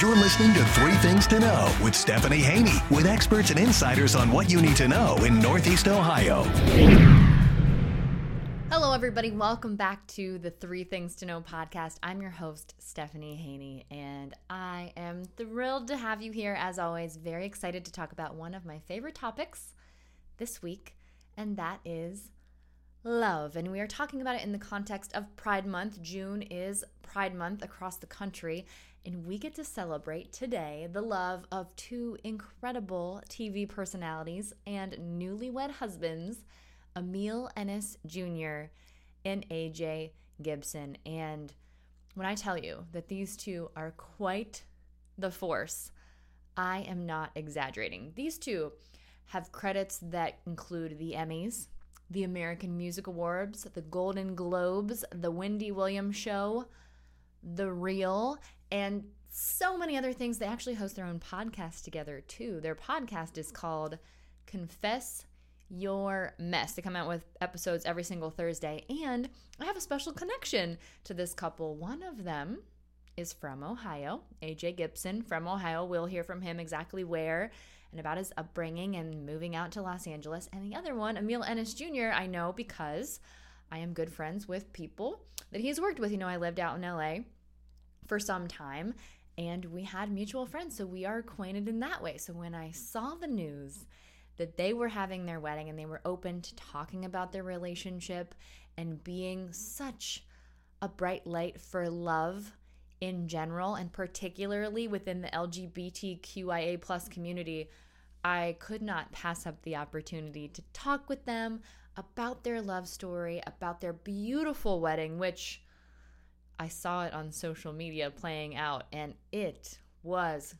You're listening to Three Things to Know with Stephanie Haney, with experts and insiders on what you need to know in Northeast Ohio. Hello, everybody. Welcome back to the Three Things to Know podcast. I'm your host, Stephanie Haney, and I am thrilled to have you here. As always, very excited to talk about one of my favorite topics this week, and that is love. And we are talking about it in the context of Pride Month. June is Pride Month across the country, and we get to celebrate today the love of two incredible TV personalities and newlywed husbands, Emil Ennis Jr. and AJ Gibson. And when I tell you that these two are quite the force, I am not exaggerating. These two have credits that include the Emmys, the American Music Awards, the Golden Globes, the Wendy Williams Show, The Real, and so many other things. They actually host their own podcast together too. Their podcast is called Confess Your Mess. They come out with episodes every single Thursday, and I have a special connection to this couple. One of them is from Ohio, AJ Gibson from Ohio. We'll hear from him exactly where and about his upbringing and moving out to Los Angeles. And the other one, Emil Ennis Jr., I know because I am good friends with people that he's worked with. You know, I lived out in LA for some time and we had mutual friends, so we are acquainted in that way. So when I saw the news that they were having their wedding and they were open to talking about their relationship and being such a bright light for love in general and particularly within the LGBTQIA plus community, I could not pass up the opportunity to talk with them about their love story, about their beautiful wedding, which I saw it on social media playing out, and it was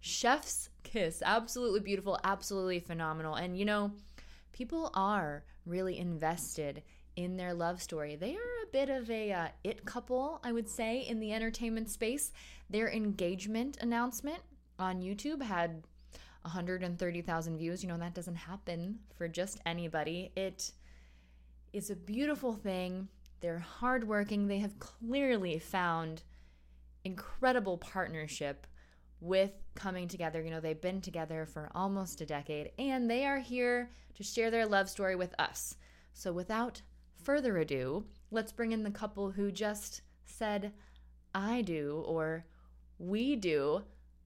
chef's kiss. Absolutely beautiful, absolutely phenomenal. And you know, people are really invested in their love story. They are a bit of a uh, it couple, I would say, in the entertainment space. Their engagement announcement on YouTube had 130,000 views. You know, that doesn't happen for just anybody. It is a beautiful thing. They're hardworking. They have clearly found incredible partnership with coming together. You know, they've been together for almost a decade and they are here to share their love story with us. So, without further ado, let's bring in the couple who just said, I do, or we do.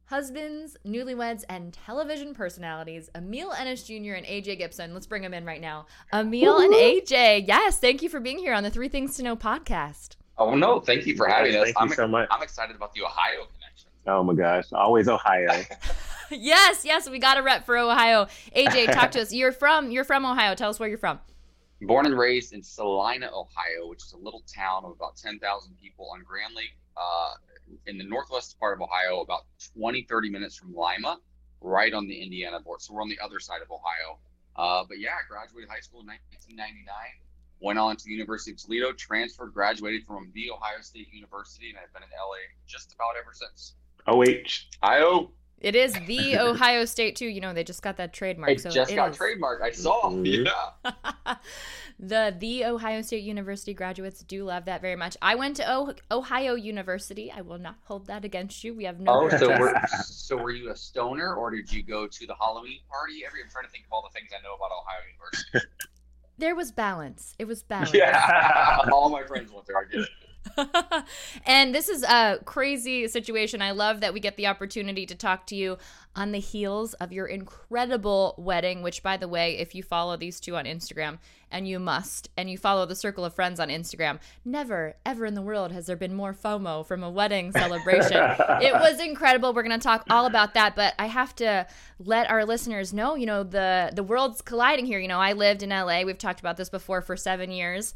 Husbands, newlyweds, and television personalities, Emil Ennis Jr. and AJ Gibson. Let's bring them in right now. Emil and AJ, yes, thank you for being here on the Three Things to Know podcast. Oh, no, thank you for having us. Thank I'm, you so much. I'm excited about the Ohio connection. Oh my gosh, always Ohio. yes, yes, we got a rep for Ohio. AJ, talk to us. You're from you're from Ohio. Tell us where you're from. Born and raised in Celina, Ohio, which is a little town of about 10,000 people on Grand Lake, uh, in the northwest part of Ohio, about 20, 30 minutes from Lima, right on the Indiana border. So we're on the other side of Ohio. Uh, but yeah, graduated high school in 1999, went on to the University of Toledo, transferred, graduated from the Ohio State University, and I've been in LA just about ever since. OH. IO. It is the Ohio State too. You know, they just got that trademark. It so just it got is- trademarked. I saw. Mhm. Yeah. the the Ohio State University graduates do love that very much. I went to o- Ohio University. I will not hold that against you. We have no. Oh, so were, so were you a stoner, or did you go to the Halloween party? Every I'm trying to think of all the things I know about Ohio University. There was balance. It was balance. Yeah, all my friends went there. I get it. and this is a crazy situation. I love that we get the opportunity to talk to you on the heels of your incredible wedding, which, by the way, if you follow these two on Instagram, and you must, and you follow the Circle of Friends on Instagram, never, ever in the world has there been more FOMO from a wedding celebration. it was incredible. We're going to talk all about that, but I have to let our listeners know, you know, the the world's colliding here. You know, I lived in LA. We've talked about this before for 7 years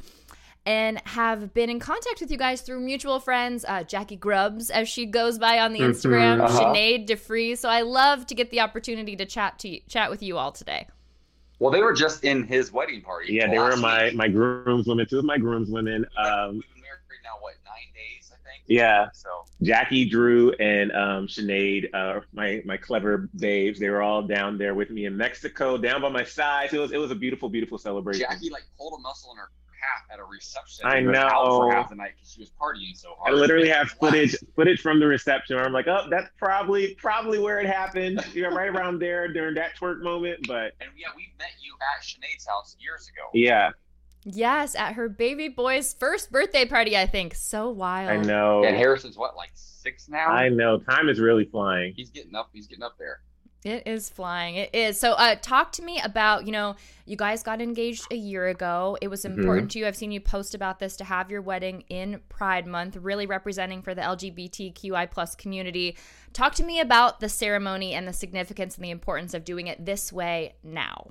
and have been in contact with you guys through mutual friends, uh, Jackie Grubbs, as she goes by on the. Instagram, Uh-huh. Sinead De Vries. So I love to get the opportunity to chat to you, chat with you all today. Well, they were just in his wedding party. Yeah, they were my week. my groomswomen, two of my groomswomen. Um, We've been married now, what, nine days, I think? yeah, So, Jackie, Drew, and um, Sinead, uh, my my clever babes. They were all down there with me in Mexico, down by my side. It was it was a beautiful, beautiful celebration. Jackie, like, pulled a muscle in her half at a reception. I and was out for half the night because she was partying so hard. I literally have Wow. footage footage from the reception where I'm like, oh, that's probably probably where it happened. You know, right around there during that twerk moment. But And yeah, we met you at Sinead's house years ago. yeah, Yes, at her baby boy's first birthday party, I think. So wild. I know. And Harrison's what, like six now? I know. Time is really flying. He's getting up. He's getting up there. It is flying. It is. So, uh, talk to me about, you know, you guys got engaged a year ago. It was Mhm. important to you. I've seen you post about this to have your wedding in Pride Month, really representing for the LGBTQI plus community. Talk to me about the ceremony and the significance and the importance of doing it this way now.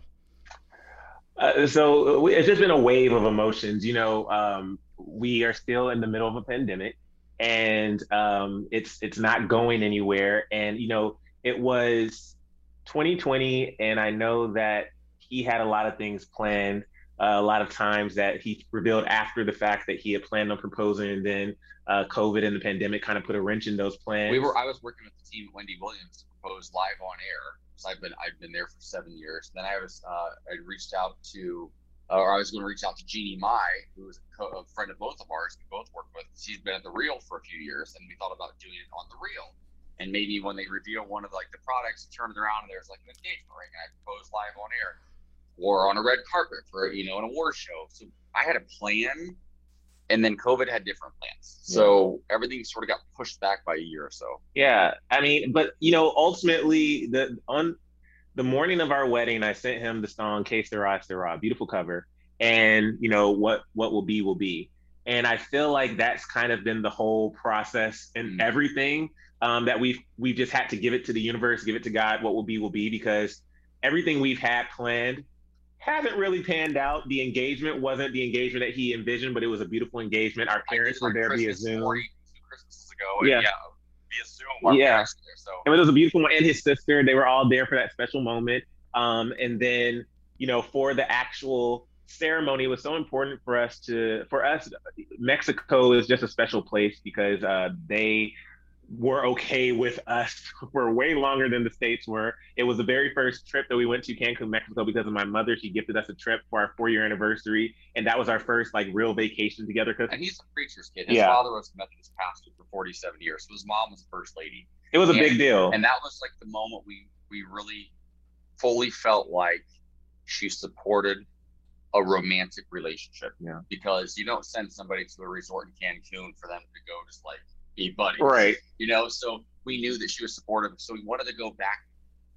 Uh, so we, it's just been a wave of emotions. You know, um, we are still in the middle of a pandemic, and um, it's it's not going anywhere. And you know, it was 2020, and I know that he had a lot of things planned. Uh, a lot of times that he revealed after the fact that he had planned on proposing, and then uh, COVID and the pandemic kind of put a wrench in those plans. We were. I was working with the team at Wendy Williams to propose live on air. So I've been I've been there for seven years. Then I was uh, I reached out to, uh, or I was going to reach out to Jeannie Mai, who was a, co- a friend of both of ours. We both worked with. She's been at the Real for a few years, and we thought about doing it on the Real. And maybe when they reveal one of like the products, turn it around and there's like an engagement ring, and I propose live on air, or on a red carpet for you know an award show. So I had a plan, and then COVID had different plans. So everything sort of got pushed back by a year or so. Yeah, I mean, but you know, ultimately, the on the morning of our wedding, I sent him the song "Que Sera Sera," beautiful cover, and you know what what will be will be. And I feel like that's kind of been the whole process and Mm. everything um, that we've we've just had to give it to the universe, give it to God. What will be will be because everything we've had planned hasn't really panned out. The engagement wasn't the engagement that he envisioned, but it was a beautiful engagement. Our parents were there via Zoom. 42 Christmases ago. Yeah. yeah. Via Zoom. Yeah. there, so And it was a beautiful one, and his sister. They were all there for that special moment. Um, and then, you know, for the actual ceremony, was so important for us to, for us, Mexico is just a special place because uh, they were okay with us for way longer than the states were. It was the very first trip that we went to Cancun, Mexico, because of my mother. She gifted us a trip for our four-year anniversary, and that was our first like real vacation together. Because and he's a preacher's kid. His Yeah. father was a Methodist pastor for 47 years. So his mom was the first lady. it was a Yeah. big deal. And that was like the moment we we really fully felt like she supported a romantic relationship. Yeah. Because you don't send somebody to a resort in Cancun for them to go just like be buddies. Right. You know, so we knew that she was supportive. So we wanted to go back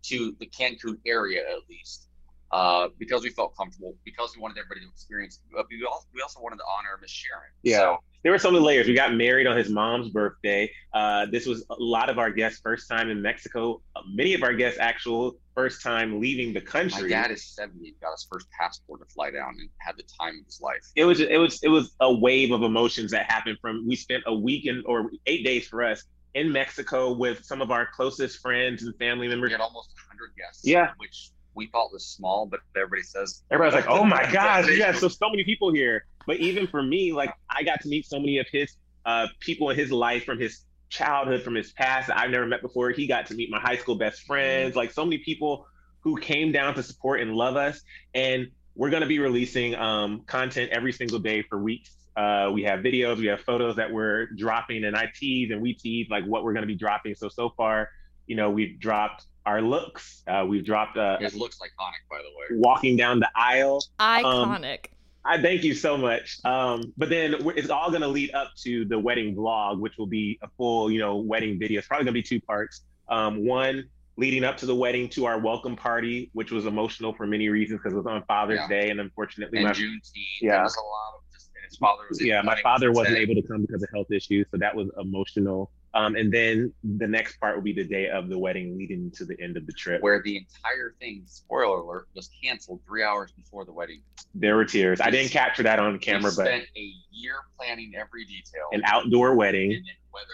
to the Cancun area at least. Uh, because we felt comfortable, because we wanted everybody to experience. But we also, we also wanted to honor Miss Sharon. Yeah. So, there were so many layers. We got married on his mom's birthday. Uh, this was a lot of our guests' first time in Mexico. Uh, many of our guests' actual first time leaving the my country. dad is 70 got his first passport to fly down and had the time of his life. it was it was it was a wave of emotions that happened from we spent a week in or eight days for us in Mexico with some of our closest friends and family members. We had almost 100 guests. Yeah. Which we thought was small, but everybody says. Everybody's like, "Oh my gosh, yeah!" So so many people here. But even for me, like I got to meet so many of his uh, people in his life from his childhood, from his past that I've never met before. He got to meet my high school best friends. Like so many people who came down to support and love us. And we're going to be releasing um, content every single day for weeks. Uh, we have videos, we have photos that we're dropping, and I tease and we tease like what we're going to be dropping. So so far, you know, we've dropped our looks. Uh, we've dropped uh, His looks iconic, by the way. walking down the aisle. Iconic. I thank you so much. Um, but then it's all going to lead up to the wedding vlog, which will be a full, you know, wedding video. It's probably going to be two parts. Um, one leading up to the wedding to our welcome party, which was emotional for many reasons because it was on Father's Yeah. Day, and unfortunately, And my Juneteenth. Yeah. Was a lot of just. And his father was. yeah, my unable father to wasn't able to come because of health issues, so that was emotional. Um, and then the next part will be the day of the wedding, leading to the end of the trip. Where the entire thing, spoiler alert, was canceled three hours before the wedding. There were tears. I didn't capture that on camera, we but spent a year planning every detail. an outdoor wedding. and then weather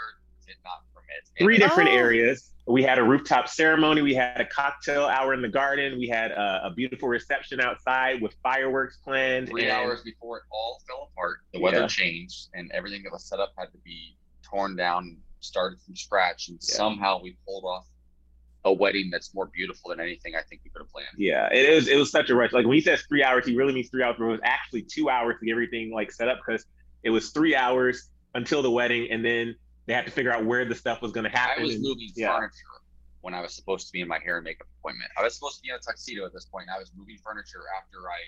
did not permit. three different Oh. areas. We had a rooftop ceremony. We had a cocktail hour in the garden. We had a, a beautiful reception outside with fireworks planned. three and- hours before it all fell apart, the weather Yeah. changed, and everything that was set up had to be torn down, started from scratch, and Yeah. somehow we pulled off a wedding that's more beautiful than anything I think we could have planned. Yeah, it was it was such a rush. Like when he says three hours, he really means three hours, but it was actually two hours to get everything like set up because it was three hours until the wedding, and then they had to figure out where the stuff was going to happen. I was and, moving yeah. furniture when I was supposed to be in my hair and makeup appointment. I was supposed to be in a tuxedo at this point. I was moving furniture after I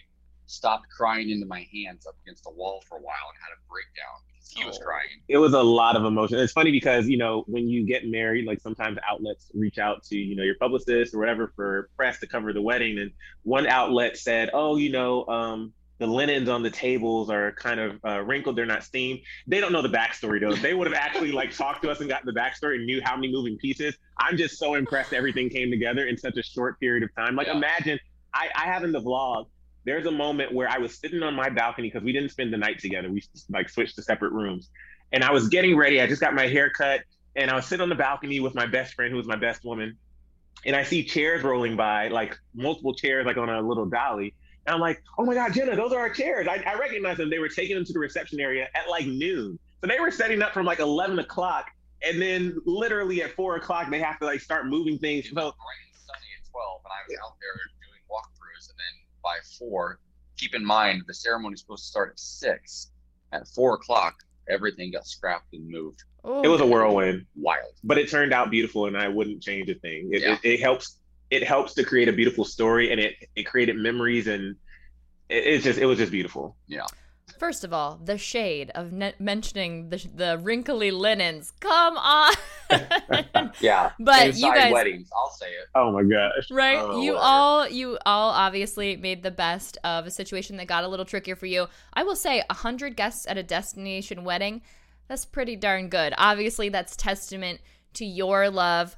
stopped crying into my hands up against the wall for a while and had a breakdown he was Oh. crying. it was a lot of emotion. It's funny because you know when you get married, like sometimes outlets reach out to you know your publicist or whatever for press to cover the wedding, and one outlet said, "Oh, you know, um, the linens on the tables are kind of uh, wrinkled; they're not steamed." They don't know the backstory though. If they would have actually like talked to us and gotten the backstory and knew how many moving pieces, I'm just so impressed everything came together in such a short period of time. Like Yeah. imagine I, I have in the vlog. There's a moment where I was sitting on my balcony because we didn't spend the night together. We like switched to separate rooms and I was getting ready. I just got my hair cut, and I was sitting on the balcony with my best friend, who was my best woman. And I see chairs rolling by, like multiple chairs, like on a little dolly. And I'm like, "Oh my God, Jenna, those are our chairs!" I, I recognize them. They were taking them to the reception area at like noon, so they were setting up from like 11 o'clock, and then literally at four o'clock they have to like start moving things. It So was sunny at 12, and I was out there doing walkthroughs. And then by four, keep in mind the ceremony is supposed to start at six. At four o'clock, everything got scrapped and moved. Oh, it was a whirlwind. Wild. but it turned out beautiful and I wouldn't change a thing. It, Yeah. it, it helps it helps to create a beautiful story and it it created memories and it, it's just it was just beautiful. Yeah. First of all, the shade of ne- mentioning the the wrinkly linens. Come on. Yeah. But you guys- weddings, I'll say it. Oh my gosh. Right? Oh, you whatever. all you all obviously made the best of a situation that got a little trickier for you. I will say 100 guests at a destination wedding, that's pretty darn good. Obviously, that's testament to your love.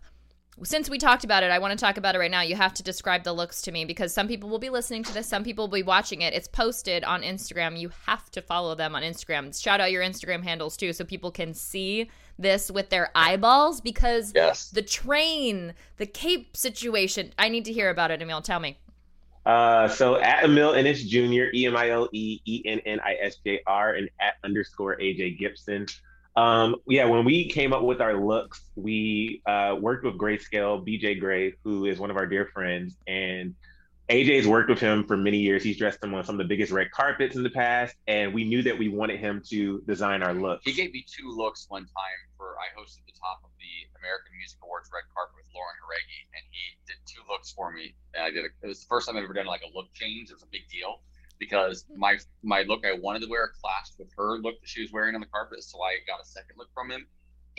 Since we talked about it, I want to talk about it right now. You have to describe the looks to me because some people will be listening to this, some people will be watching it. It's posted on Instagram. You have to follow them on Instagram. Shout out your Instagram handles too so people can see this with their eyeballs because Yes. the train, the cape situation. I need to hear about it, Emil. Tell me. Uh, so at Emil Ennis Jr. E M I L E E N N I S J R and at underscore AJ Gibson. Um, yeah, when we came up with our looks, we uh, worked with Grayscale, BJ Gray, who is one of our dear friends, and AJ's worked with him for many years. He's dressed him on some of the biggest red carpets in the past, and we knew that we wanted him to design our look. He gave me two looks one time for I hosted the top of the American Music Awards red carpet with Lauren Haregi, and he did two looks for me. And I did. A, it was the first time I've ever done like a look change. It was a big deal because my my look I wanted to wear clashed with her look that she was wearing on the carpet, so I got a second look from him.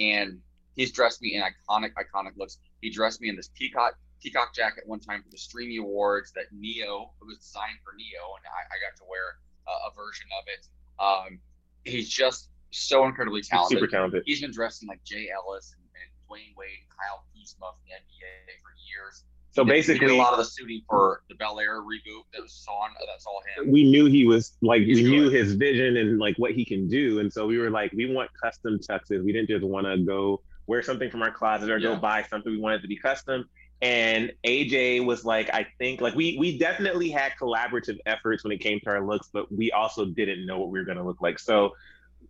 And he's dressed me in iconic, iconic looks. He dressed me in this peacock peacock jacket one time for the Streamy Awards that Neo it was designed for Neo, and I, I got to wear a, a version of it. Um, he's just so incredibly talented. super talented. He's been dressing like Jay Ellis and, and Dwyane Wade, and Kyle Kuzma from the NBA for years. So He did- did basically, a lot of the shooting for the Bel Air reboot that was on. Uh, that's all him. we knew he was like He's we knew his vision and like what he can do and so we were like we want custom tuxes we didn't just want to go wear something from our closet or Yeah. go buy something we wanted to be custom and aj was like i think like we we definitely had collaborative efforts when it came to our looks but we also didn't know what we were going to look like so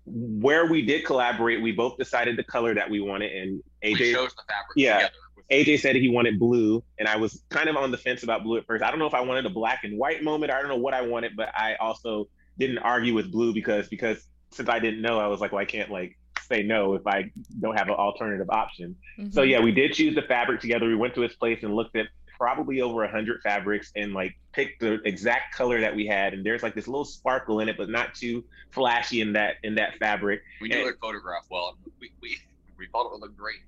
where we did collaborate we both decided the color that we wanted and we aj chose the fabric Yeah. together. AJ said he wanted blue, and I was kind of on the fence about blue at first. I don't know if I wanted a black and white moment. I don't know what I wanted, but I also didn't argue with blue because because since I didn't know, I was like, well, I can't like say no if I don't have an alternative option. So Mhm. yeah, we did choose the fabric together. We went to his place and looked at probably over a hundred fabrics and like picked the exact color that we had. And there's like this little sparkle in it, but not too flashy in that in that fabric. we knew it photographed well. We, we we thought it would look great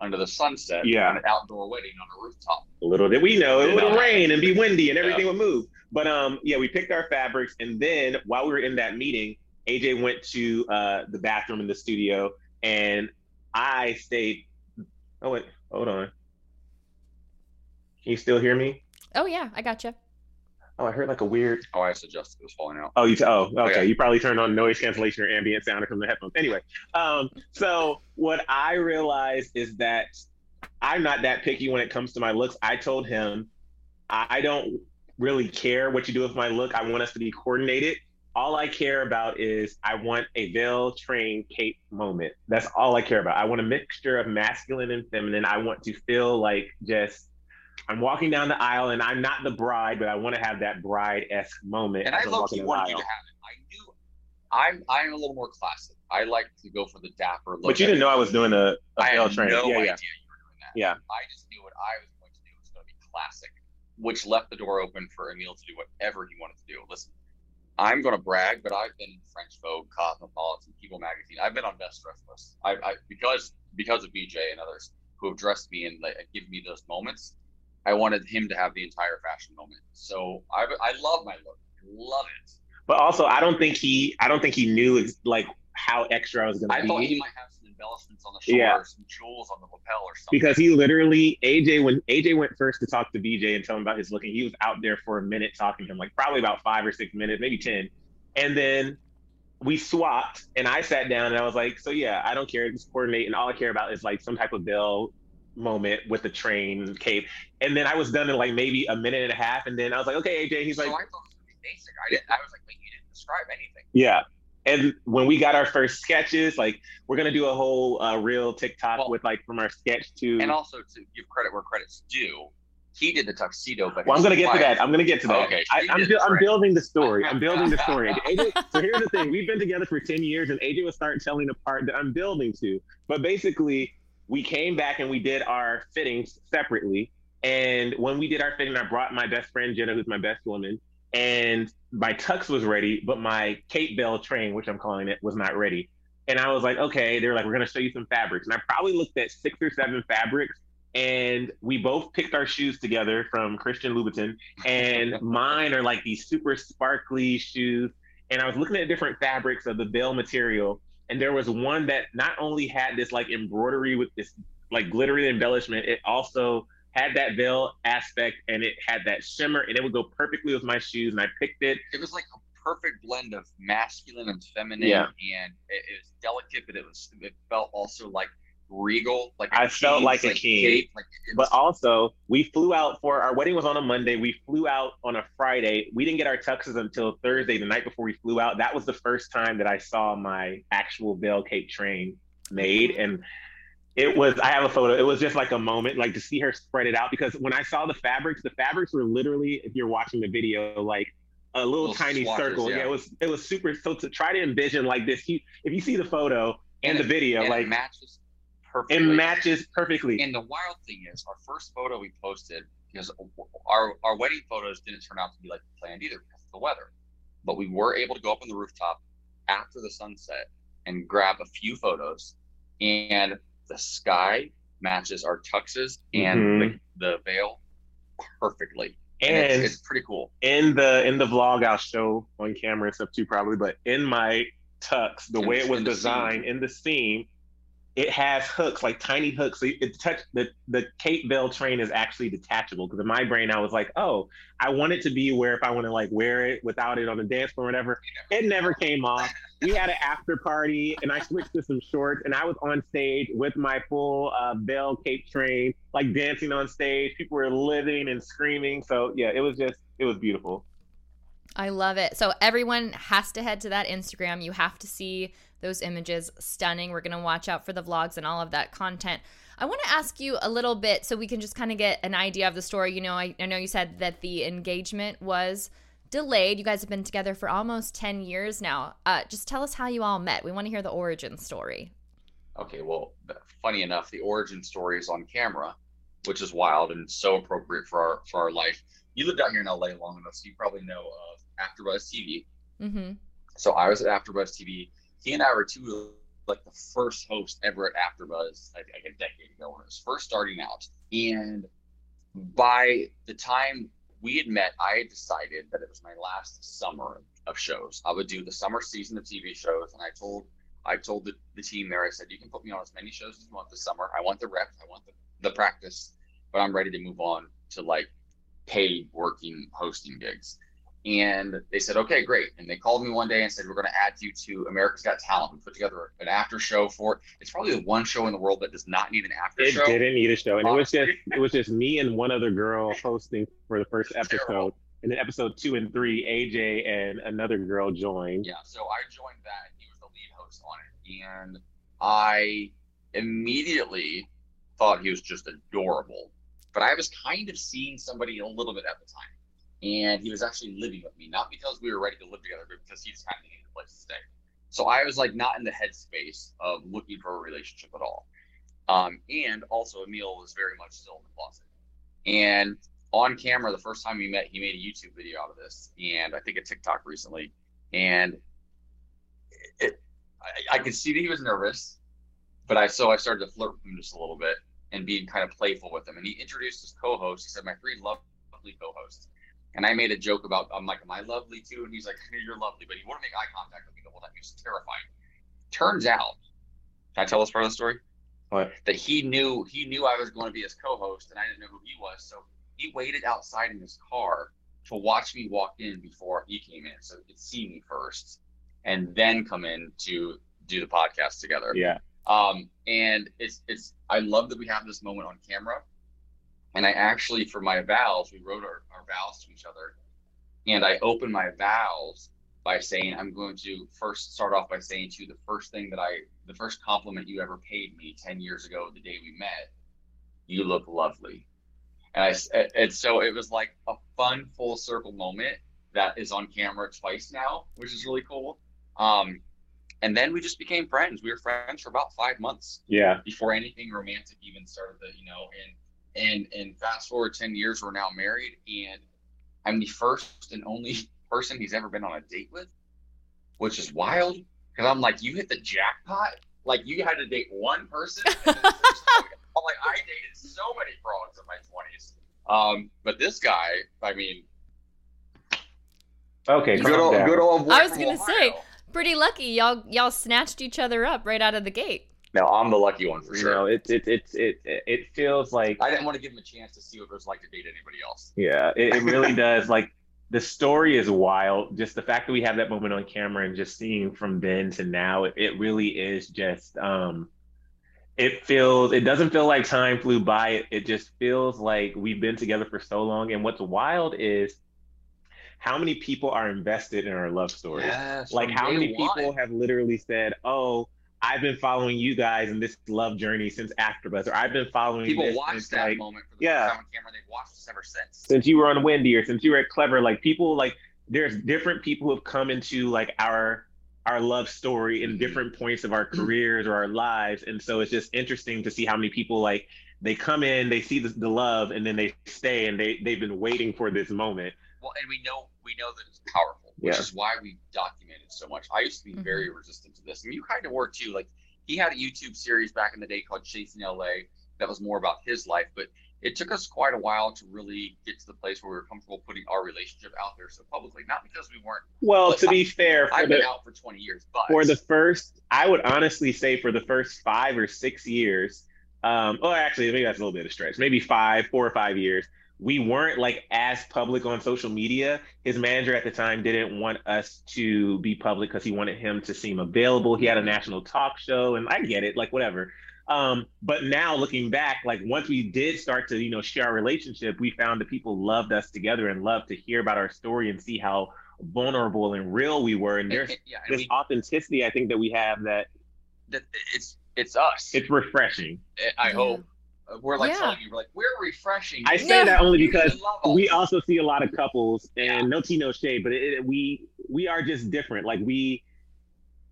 under the sunset. Yeah. on an outdoor wedding on a rooftop. Little did we know it would rain and be windy and everything Yeah. would move. But um, yeah, we picked our fabrics, and then while we were in that meeting, AJ went to uh, the bathroom in the studio, and I stayed. Oh wait, hold on. Can you still hear me? Oh yeah, I gotcha. Oh, I heard like a weird. Oh, I suggested it was falling out. Oh, you. T- oh, okay. Okay. You probably turned on noise cancellation or ambient sound from the headphones. Anyway, um, so what I realized is that I'm not that picky when it comes to my looks. I told him I don't really care what you do with my look. I want us to be coordinated. all I care about is I want a veil train cape moment. That's all I care about. I want a mixture of masculine and feminine. I want to feel like just I'm walking down the aisle and I'm not the bride, but I want to have that bride esque moment. And I love you wanted you to have it. I knew I'm I'm a little more classic. I like to go for the dapper look. But you didn't know I was doing a, a I had train. no yeah, idea yeah. you were doing that. Yeah. I just knew what I was going to do was going to be classic, which left the door open for Emil to do whatever he wanted to do. Listen, I'm going to brag, but I've been in French Vogue, Cosmopolitan, People Magazine. I've been on best dressed lists. I, I because because of BJ and others who have dressed me and like, given me those moments. I wanted him to have the entire fashion moment. So I, I love my look. I love it. But also, I don't think he, I don't think he knew like how extra I was gonna be. I thought he might have some embellishments on the shoulder, Yeah. some jewels on the lapel or something. because he literally AJ when AJ went first to talk to BJ and tell him about his looking, he was out there for a minute talking to him, like probably about five or six minutes, maybe ten, and then we swapped, and I sat down and I was like, so yeah, I don't care, just coordinate, and all I care about is like some type of bell moment with the train cape, and then I was done in like maybe a minute and a half, and then I was like, okay, AJ, he's so like, I thought it was be basic. I didn't. I was like, wait, you didn't describe anything. yeah. And when we got our first sketches, like we're gonna do a whole uh, real TikTok Well- with like from our sketch to. And also to give credit where credit's due, he did the tuxedo, but Well, I'm gonna get to that. I'm gonna get to that. Okay, I, I'm, bu- I'm building the story. I'm building the story. AJ, so here's the thing: we've been together for ten years, and AJ will start telling the part that I'm building to. But basically, we came back and we did our fittings separately. And when we did our fitting, I brought my best friend Jenna, who's my best woman, and my tux was ready, but my Kate Bell train, which I'm calling it, was not ready. And I was like, okay, they were like, we're gonna show you some fabrics. And I probably looked at six or seven fabrics, and we both picked our shoes together from Christian Louboutin. And mine are like these super sparkly shoes. And I was looking at different fabrics of the Bell material, and there was one that not only had this like embroidery with this like glittery embellishment, it also had that veil aspect and it had that shimmer and it would go perfectly with my shoes and I picked it. It was like a perfect blend of masculine and feminine, Yeah. and it, it was delicate, but it was it felt also like regal. Like I felt like a like king. cape, like But also, we flew out for our wedding was on a Monday. We flew out on a Friday. We didn't get our tuxes until Thursday, the night before we flew out. That was the first time that I saw my actual Bell Cape train made. Mm-hmm. And it was, I have a photo. It was just like a moment, like to see her spread it out. Because when I saw the fabrics, the fabrics were literally, if you're watching the video, like a little, Little tiny swatches, circle. yeah. Yeah. it was, it was super. So to try to envision like this, you, if you see the photo and, the it- video, and like it matches perfectly. it matches perfectly. And the wild thing is, our first photo we posted because our our wedding photos didn't turn out to be like planned either because of the weather, but we were able to go up on the rooftop after the sunset and grab a few photos, and the sky matches our tuxes and Mhm. the, the veil perfectly, and, and it's, it's pretty cool. in the in the vlog I'll show on camera and stuff too probably, but in my tux, the In way the- it was in designed seam. in the seam, it has hooks like tiny hooks. So it touch the the Kate Bell train is actually detachable. Because in my brain I was like, oh, I want it to be where if I want to like wear it without it on the dance floor or whatever, it never came off. We had an after party and I switched to some shorts and I was on stage with my full uh, Bell Cape train, like dancing on stage. People were living and screaming. So yeah, it was just it was beautiful. I love it. So everyone has to head to that Instagram. You have to see those images. Stunning. We're going to watch out for the vlogs and all of that content. I want to ask you a little bit so we can just kind of get an idea of the story. You know, I, I know you said that the engagement was delayed. You guys have been together for almost 10 years now. Uh, just tell us how you all met. We want to hear the origin story. Okay, well, funny enough, the origin story is on camera, which is wild and so appropriate for our for our life. You lived out here in LA long enough, so you probably know of AfterBuzz TV. Mm-hmm. So I was at AfterBuzz TV. He and I were two like the first hosts ever at AfterBuzz, like, like a decade ago when it was first starting out. And by the time we had met, I had decided that it was my last summer of shows. I would do the summer season of TV shows, and I told I told the, the team there, I said, you can put me on as many shows as you want this summer. I want the reps, I want the, the practice, but I'm ready to move on to like paid working hosting gigs. And they said, okay, great. And they called me one day and said, we're going to add you to America's Got Talent. We put together an after show for it. It's probably the one show in the world that does not need an after It show. It didn't need a show, and it was just it was just me and one other girl hosting for the first episode. Terrible. And then episode two and three, AJ and another girl joined. Yeah, so I joined that. He was the lead host on it, and I immediately thought he was just adorable. But I was kind of seeing somebody a little bit at the time, and he was actually living with me, not because we were ready to live together, but because he just kind of needed a place to stay. So I was like not in the headspace of looking for a relationship at all. Um, and also Emil was very much still in the closet. And on camera, the first time we met, he made a YouTube video out of this, and I think a TikTok recently. And it, I, I could see that he was nervous, but I so I started to flirt with him just a little bit and being kind of playful with him. And he introduced his co-host. He said, "My three lovely co-hosts." And I made a joke about, I'm like, am I lovely too? And he's like, you're lovely, but you want to make eye contact with me the whole time. He was terrifying. Turns out, can I tell this part of the story? What? That he knew he knew I was going to be his co-host, and I didn't know who he was. So he waited outside in his car to watch me walk in before he came in, so he could see me first, and then come in to do the podcast together. Yeah. Um, and it's it's I love that we have this moment on camera. And I actually, for my vows, we wrote our, our vows to each other. And I opened my vows by saying, I'm going to first start off by saying to you the first thing that I, the first compliment you ever paid me 10 years ago, the day we met, you look lovely. And I, and so it was like a fun full circle moment that is on camera twice now, which is really cool. Um, and then we just became friends. We were friends for about five months. Yeah. Before anything romantic even started, to, you know, and and and fast forward 10 years we're now married and i'm the first and only person he's ever been on a date with which is wild because i'm like you hit the jackpot? Like you had to date one person? I'm like i dated so many frogs in my 20s um but this guy i mean okay good old, good old i was gonna say pretty lucky y'all y'all snatched each other up right out of the gate no, I'm the lucky one for sure. No, it it it it it feels like I didn't want to give him a chance to see what it was like to date anybody else. Yeah, it, it really does. Like the story is wild. Just the fact that we have that moment on camera and just seeing from then to now, it, it really is just um it feels it doesn't feel like time flew by. It, it just feels like we've been together for so long. And what's wild is how many people are invested in our love story. Yes, like how many one. people have literally said, "Oh, I've been following you guys in this love journey since AfterBuzz, or I've been following people this watch since, that like, moment for the yeah. first time on camera. They've watched this ever since. Since you were on Wendy, or since you were at Clevver, like people like there's different people who have come into like our our love story in Mhm. different points of our careers or our lives, and so it's just interesting to see how many people like they come in, they see the, the love, and then they stay, and they they've been waiting for this moment. Well, and we know we know that it's powerful, which Yeah. is why we documented so much. I used to be Mhm. very resistant to this, and you kind of were too. Like he had a YouTube series back in the day called Chasing LA that was more about his life, but it took us quite a while to really get to the place where we were comfortable putting our relationship out there so publicly. Not because we weren't. Well, to be fair, for I've been the, out for 20 years, but for the first, I would honestly say for the first five or six years, um, oh, actually, maybe that's a little bit of a stretch. Maybe five, four or five years. We weren't like as public on social media. His manager at the time didn't want us to be public because he wanted him to seem available. He had a national talk show, and I get it, like whatever. Um, but now looking back, like once we did start to, you know, share our relationship, we found that people loved us together and loved to hear about our story and see how vulnerable and real we were. And there's yeah, and this we, authenticity I think that we have that that it's it's us. it's refreshing. I hope we're like Yeah. telling you, we're like we're refreshing. I say Yeah. that only because we also see a lot of couples, and Yeah. no tea, no shade, but it, it- we we are just different. Like we,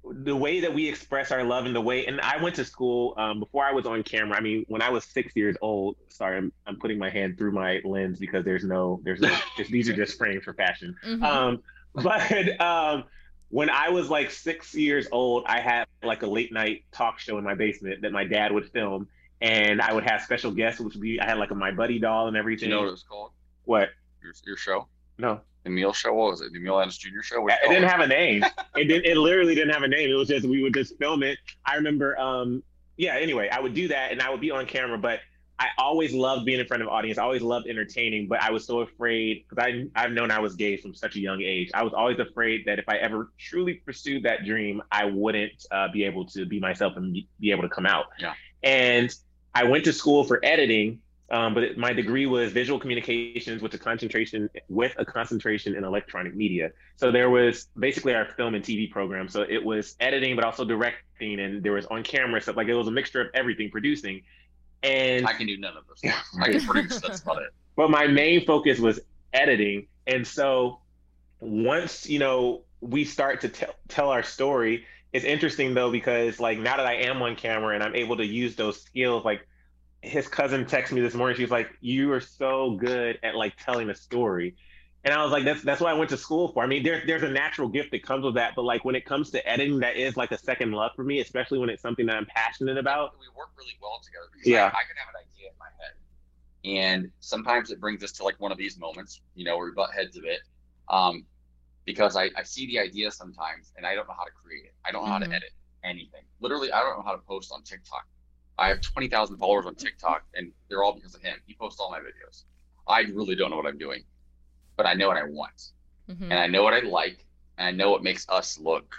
the way that we express our love and the way, and I went to school um, before I was on camera. I mean, when I was six years old. Sorry, I'm I'm putting my hand through my lens because there's no there's no just, these are just frames for fashion. Mhm. Um, but um, when I was like six years old, I had like a late night talk show in my basement that my dad would film, and I would have special guests, which would be I had like a my buddy doll and everything. you know what it was called? What? Your, your show, No, the Emil show. What was it? The Emil Adams Jr. show. It didn't have a name. it didn't. It literally didn't have a name. It was just we would just film it. I remember. Um, yeah. Anyway, I would do that, and I would be on camera, but. I always loved being in front of audience. I always loved entertaining, but I was so afraid because I I've known I was gay from such a young age. I was always afraid that if I ever truly pursued that dream, I wouldn't uh, be able to be myself and be, be able to come out. Yeah. And I went to school for editing, Um, but it, my degree was visual communications with a concentration with a concentration in electronic media. So there was basically our film and TV program. So it was editing, but also directing, and there was on camera stuff. Like it was a mixture of everything, producing. And I can do none of those. Things. I can produce. That's about it. But my main focus was editing, and so once you know we start to tell tell our story, it's interesting though because like now that I am on camera and I'm able to use those skills, like his cousin texted me this morning. She was like, "You are so good at like telling a story," and I was like, "That's that's what I went to school for." I mean, there's there's a natural gift that comes with that, but like when it comes to editing, that is like a second love for me, especially when it's something that I'm passionate about. We work really well together because Yeah. I, I can have an idea in my head, and sometimes it brings us to like one of these moments, you know, where we butt heads a bit, um, because I, I see the idea sometimes and I don't know how to create it. I don't know how Mhm. to edit anything. Literally, I don't know how to post on TikTok. I have 20,000 followers on TikTok, and they're all because of him. He posts all my videos. I really don't know what I'm doing, but I know what I want, Mhm. and I know what I like, and I know what makes us look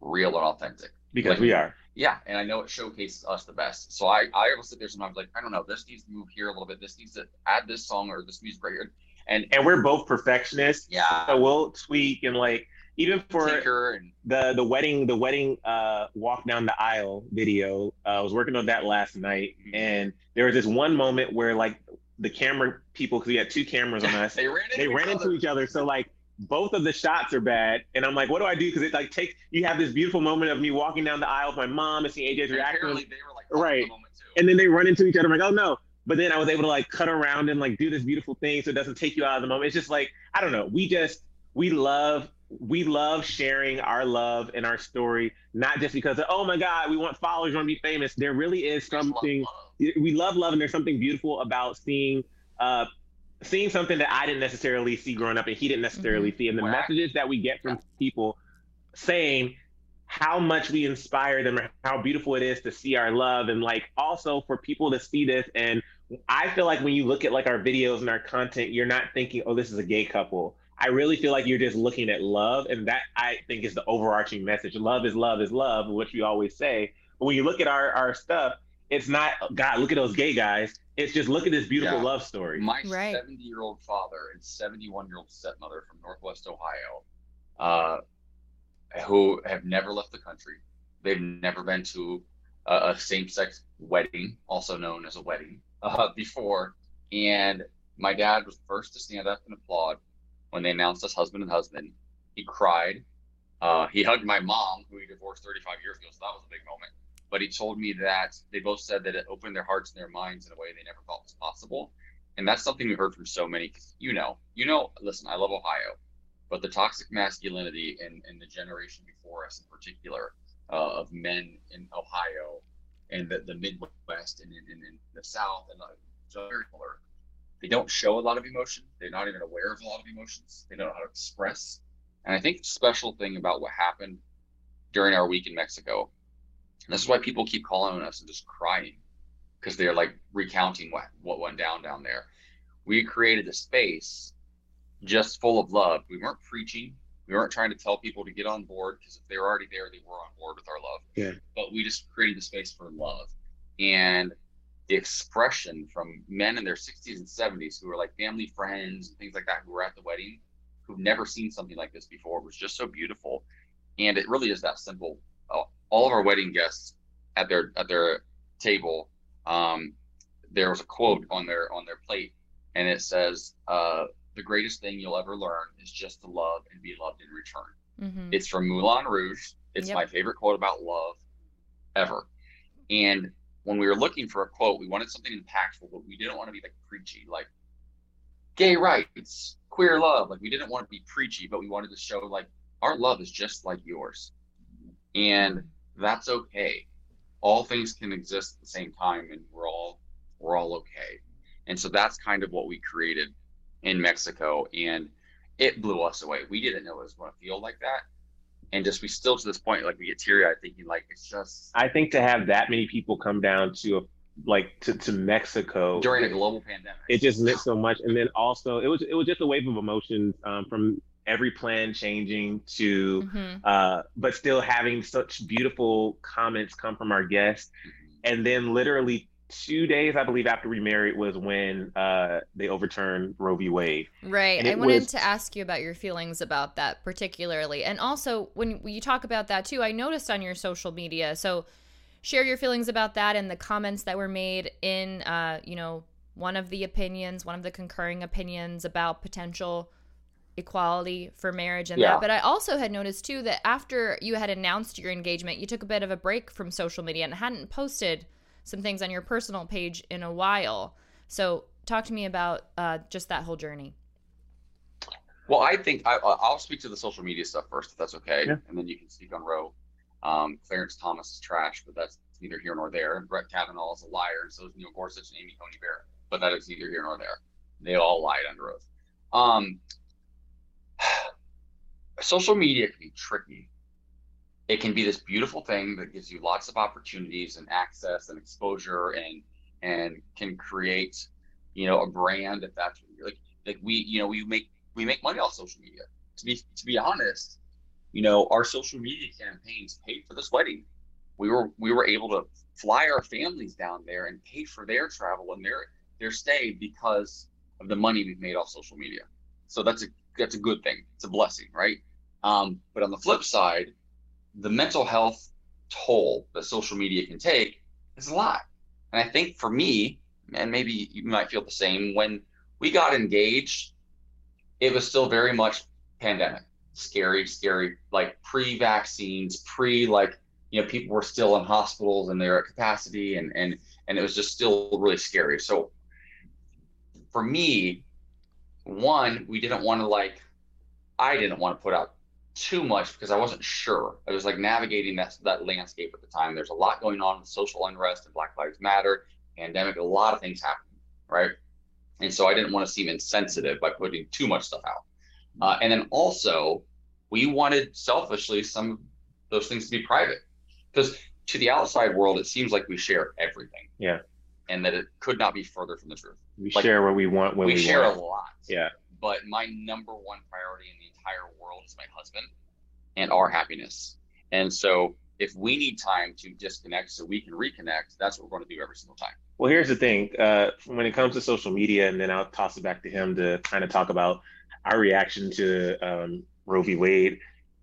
real and authentic. Because Like- we are. Yeah, and I know it showcases us the best. So I, I will sit there sometimes like, I don't know, this needs to move here a little bit. This needs to add this song or this music right here. And And we're both perfectionists. yeah, So we'll tweak and like even for and the the wedding the wedding uh walk down the aisle video uh, i was working on that last night Mhm. and there was this one moment where like the camera people because we had two cameras on us they ran into they each ran other. into each other so like both of the shots are bad and i'm like what do i do because it like takes you have this beautiful moment of me walking down the aisle with my mom and seeing aj's reaction apparently they were like Right. the moment too. and then they run into each other i'm like oh no but then i was able to like cut around and like do this beautiful thing so it doesn't take you out of the moment. It's just like i don't know. We just we love we love sharing our love and our story not just because of, oh my god we want followers we want to be famous. There really is something we love love and there's something beautiful about seeing uh seeing something that i didn't necessarily see growing up and he didn't necessarily see. And the messages that we get from people saying how much we inspire them or how beautiful it is to see our love and like also for people to see this and i feel like when you look at like our videos and our content you're not thinking oh this is a gay couple i really feel like you're just looking at love and that i think is the overarching message love is love is love which we always say but when you look at our our stuff it's not god look at those gay guys it's just look at this beautiful Yeah. love story My Right. 70 year old father and 71 year old stepmother from Northwest Ohio, uh, who have never left the country. They've never been to a, a same sex wedding, also known as a wedding, uh, before. And my dad was the first to stand up and applaud when they announced us husband and husband. He cried. Uh, he hugged my mom, who he divorced 35 years ago, so that was a big moment. But he told me that they both said that it opened their hearts and their minds in a way they never thought was possible. And that's something we heard from so many. 'cause you know, you know, listen, I love Ohio, but the toxic masculinity in, in the generation before us in particular uh, of men in Ohio and the, the Midwest and in, the South and so very similar. They don't show a lot of emotion. They're not even aware of a lot of emotions. They don't know how to express. And I think the special thing about what happened during our week in Mexico, and this is why people keep calling on us and just crying because they're like recounting what, what went down down there. We created a space just full of love. We weren't preaching. We weren't trying to tell people to get on board because if they were already there, they were on board with our love. Yeah. But we just created the space for love. And the expression from men in their 60s and 70s who were like family friends and things like that who were at the wedding who've never seen something like this before was just so beautiful and it really is that simple Uh, all of our wedding guests at their at their table um, there was a quote on their on their plate and it says uh, the greatest thing you'll ever learn is just to love and be loved in return Mhm. it's from Moulin Rouge. It's Yep. my favorite quote about love ever. And when we were looking for a quote, we wanted something impactful, but we didn't want to be like preachy, like gay rights, queer love. Like we didn't want to be preachy, but we wanted to show like our love is just like yours. And that's okay. All things can exist at the same time and we're all we're all okay. And so that's kind of what we created in Mexico and it blew us away. We didn't know it was going to feel like that. And just we still to this point, like we get teary eyed thinking like it's just i think to have that many people come down to a like to, to mexico during a global pandemic. it just meant so much and then also it was it was just a wave of emotions um, from every plan changing to Mhm. uh, but still having such beautiful comments come from our guests and then literally two days, I believe, after we married was when uh, they overturned Roe v. Wade. Right. I wanted was... to ask you about your feelings about that particularly, and also when you talk about that too, I noticed on your social media. So share your feelings about that and the comments that were made in, uh, you know, one of the opinions, one of the concurring opinions about potential equality for marriage and yeah. that. But I also had noticed too that after you had announced your engagement, you took a bit of a break from social media and hadn't posted some things on your personal page in a while. So talk to me about uh, just that whole journey. Well, I think I, will speak to the social media stuff first, if that's okay, yeah. and then you can speak on Roe. Um, Clarence Thomas is trash, but that's neither here nor there. And Brett Kavanaugh is a liar, and so is Neil Gorsuch and Amy Coney Barrett, but that is neither here nor there. They all lied under oath. Um, social media can be tricky. It can be this beautiful thing that gives you lots of opportunities and access and exposure and and can create, you know, a brand if that's what you're like. Like we, you know, we make we make money off social media. To be to be honest, you know, our social media campaigns paid for this wedding. We were we were able to fly our families down there and pay for their travel and their their stay because of the money we've made off social media. So that's a that's a good thing. It's a blessing, right? Um, but on the flip side, the mental health toll that social media can take is a lot. And I think for me, and maybe you might feel the same, when we got engaged, it was still very much pandemic, scary, scary, like pre-vaccines, pre like you know people were still in hospitals and they're at capacity, and and and it was just still really scary. So for me, one, we didn't want to like, I didn't want to put out too much because I wasn't sure. I was like navigating that that landscape at the time. There's a lot going on with social unrest and Black Lives Matter, pandemic, a lot of things happening, right? And so I didn't want to seem insensitive by putting too much stuff out. Uh, and then also, we wanted selfishly some of those things to be private because to the outside world, it seems like we share everything. Yeah and that it could not be further from the truth. We like, share what we want when we, we share want. a lot. Yeah. But my number one priority in the entire world is my husband and our happiness. And so if we need time to disconnect so we can reconnect, that's what we're going to do every single time. Well, here's the thing. Uh, when it comes to social media, and then I'll toss it back to him to kind of talk about our reaction to um, Roe v. Wade,